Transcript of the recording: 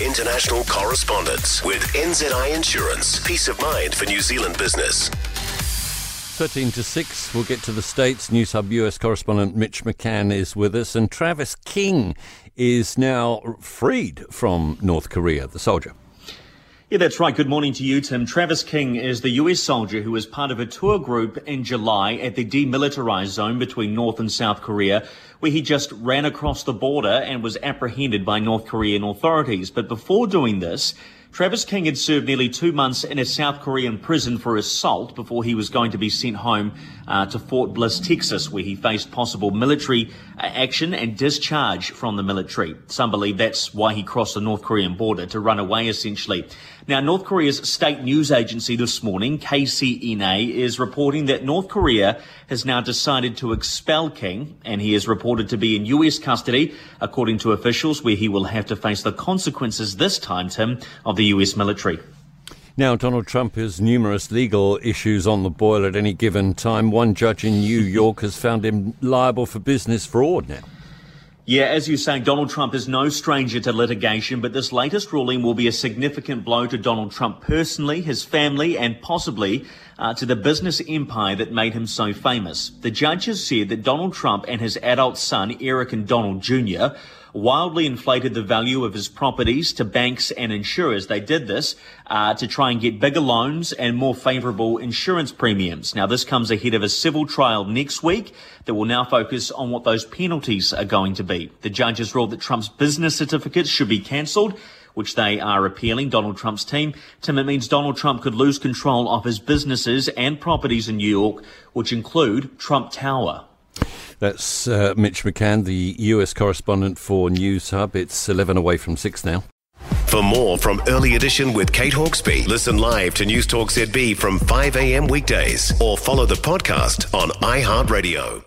International correspondence with NZI Insurance. Peace of mind for New Zealand business. 13 to 6, we'll get to the States. News Hub US correspondent Mitch McCann is with us, and Travis King is now freed from North Korea, the soldier. Yeah, that's right. Good morning to you, Tim. Travis King is the US soldier who was part of a tour group in July at the demilitarized zone between North and South Korea, where he just ran across the border and was apprehended by North Korean authorities. But before doing this, Travis King had served nearly two months in a South Korean prison for assault before he was going to be sent home uh, to Fort Bliss, Texas, where he faced possible military uh, action and discharge from the military. Some believe that's why he crossed the North Korean border to run away, essentially. Now, North Korea's state news agency this morning, KCNA, is reporting that North Korea has now decided to expel King, and he is reported to be in US custody, according to officials, where he will have to face the consequences this time, Tim, of the US military. Now, Donald Trump has numerous legal issues on the boil at any given time. One judge in New York has found him liable for business fraud now. Yeah, as you say, Donald Trump is no stranger to litigation, but this latest ruling will be a significant blow to Donald Trump personally, his family, and possibly uh, to the business empire that made him so famous. The judge has said that Donald Trump and his adult son, Eric and Donald Jr., wildly inflated the value of his properties to banks and insurers. They did this uh, to try and get bigger loans and more favourable insurance premiums. Now, this comes ahead of a civil trial next week that will now focus on what those penalties are going to be. The judge has ruled that Trump's business certificates should be cancelled which they are appealing, Donald Trump's team. Tim, it means Donald Trump could lose control of his businesses and properties in New York, which include Trump Tower. That's uh, Mitch McCann, the US correspondent for News Hub. It's 11 away from 6 now. For more from Early Edition with Kate Hawkesby, listen live to News Talk ZB from 5 a.m. weekdays or follow the podcast on iHeartRadio.